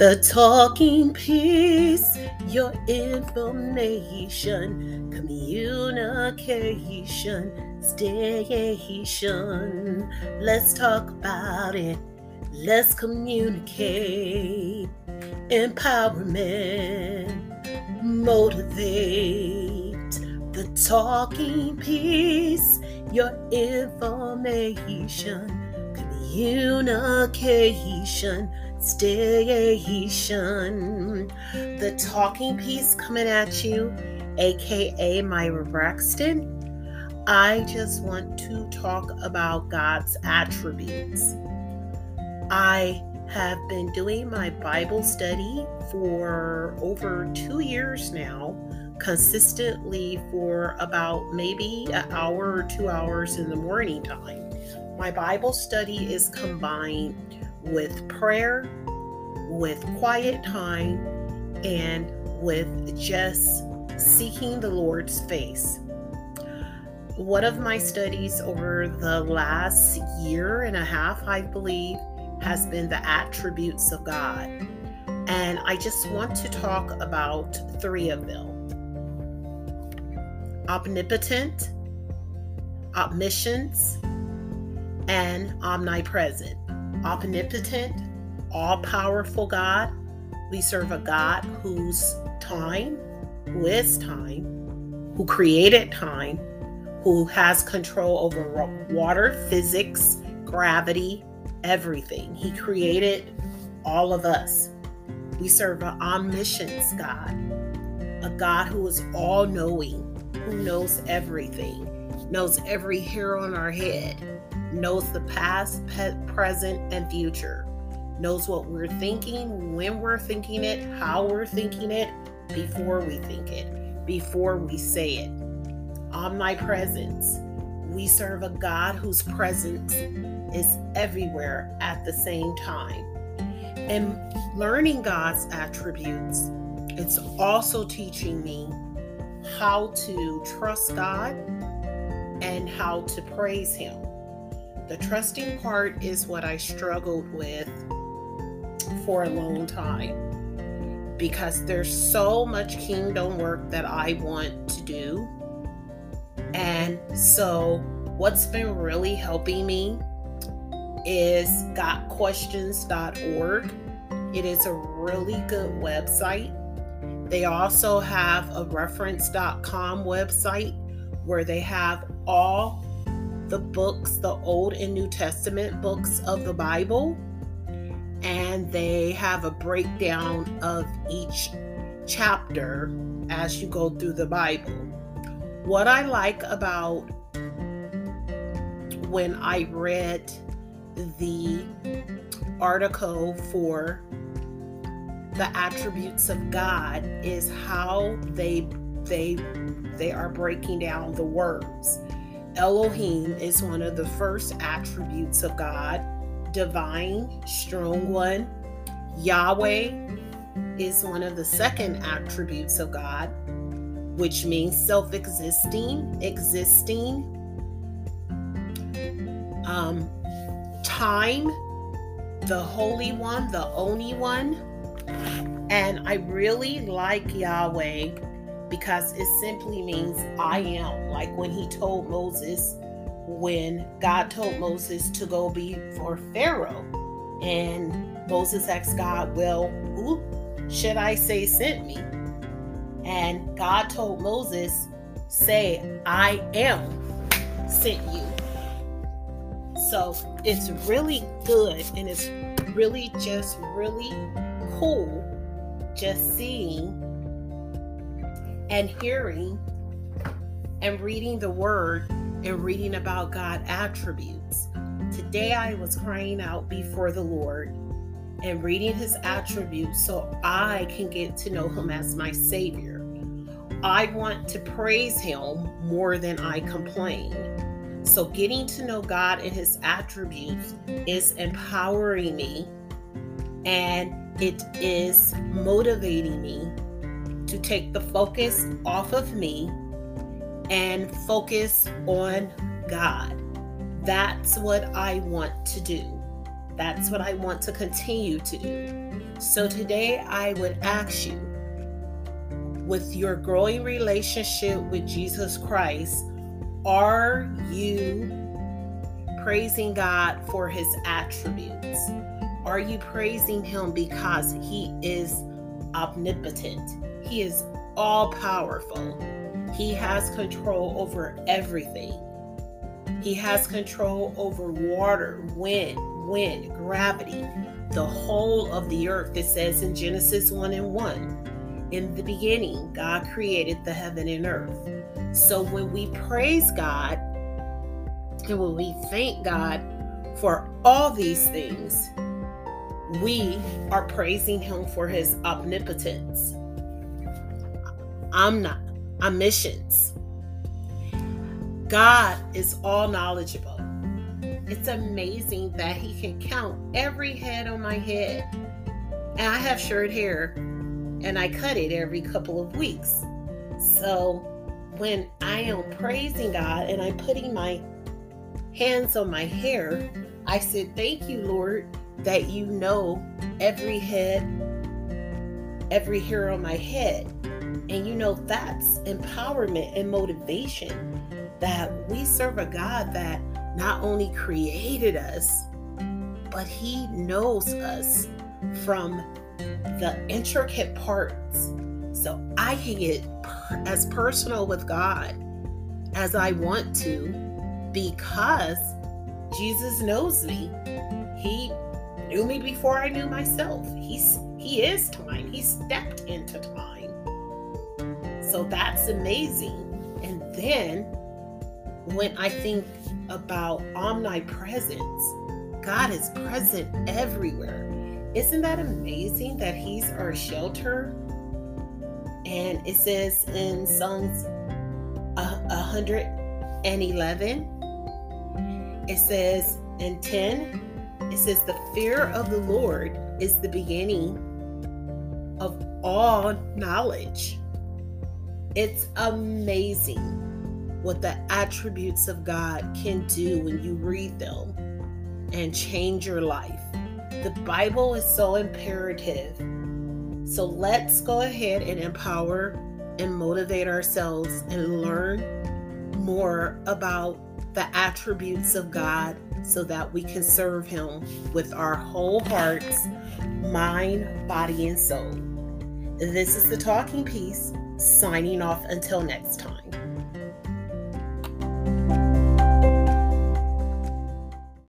The talking piece, your information, communication, station. Let's talk about it. Let's communicate. Empowerment, motivate. The talking piece, your information, communication station. The talking piece coming at you, aka Myra Braxton. I just want to talk about God's attributes. I have been doing my Bible study for over two years now, consistently for about maybe an hour or two hours in the morning time. My Bible study is combined with prayer, with quiet time, and with just seeking the Lord's face. One of my studies over the last year and a half, I believe, has been the attributes of God. And I just want to talk about three of them omnipotent, omniscience, and omnipresent omnipotent, all powerful God. We serve a God whose time, who is time, who created time, who has control over water, physics, gravity, everything. He created all of us. We serve an omniscience God, a God who is all knowing, who knows everything, knows every hair on our head, knows the past, present, and future, knows what we're thinking, when we're thinking it, how we're thinking it, before we think it, before we say it. Omnipresence. We serve a God whose presence is everywhere at the same time. And learning God's attributes, it's also teaching me how to trust God and how to praise Him. The trusting part is what I struggled with for a long time because there's so much kingdom work that I want to do. And so, what's been really helping me is gotquestions.org. It is a really good website. They also have a reference.com website where they have all the books, the Old and New Testament books of the Bible, and they have a breakdown of each chapter as you go through the Bible. What I like about when I read the article for the attributes of God is how they they they are breaking down the words Elohim is one of the first attributes of God, divine, strong one. Yahweh is one of the second attributes of God, which means self existing, existing. Um, time, the Holy One, the Only One. And I really like Yahweh because it simply means I am. Like when he told Moses, when God told Moses to go be for Pharaoh, and Moses asked God, Well, who should I say sent me? And God told Moses, Say, I am sent you. So it's really good and it's really just really cool just seeing and hearing and reading the word and reading about God attributes. Today I was crying out before the Lord and reading his attributes so I can get to know him as my savior. I want to praise him more than I complain. So getting to know God and his attributes is empowering me and it is motivating me to take the focus off of me and focus on God. That's what I want to do. That's what I want to continue to do. So today I would ask you with your growing relationship with Jesus Christ, are you praising God for his attributes? Are you praising him because he is omnipotent? He is all powerful. He has control over everything. He has control over water, wind, wind, gravity, the whole of the earth. It says in Genesis 1 and 1 In the beginning, God created the heaven and earth. So when we praise God and when we thank God for all these things, we are praising Him for His omnipotence. I'm not omniscience. God is all knowledgeable. It's amazing that He can count every head on my head. And I have short hair and I cut it every couple of weeks. So when I am praising God and I'm putting my hands on my hair, I said, Thank you, Lord, that you know every head, every hair on my head. And you know, that's empowerment and motivation that we serve a God that not only created us, but He knows us from the intricate parts. So I can get as personal with God as I want to because Jesus knows me. He knew me before I knew myself. He's he is time. He stepped into time. So that's amazing. And then when I think about omnipresence, God is present everywhere. Isn't that amazing that He's our shelter? And it says in Psalms uh, 111, it says in 10, it says, The fear of the Lord is the beginning of all knowledge. It's amazing what the attributes of God can do when you read them and change your life. The Bible is so imperative. So let's go ahead and empower and motivate ourselves and learn more about the attributes of God so that we can serve Him with our whole hearts, mind, body, and soul. This is the Talking Piece, signing off until next time.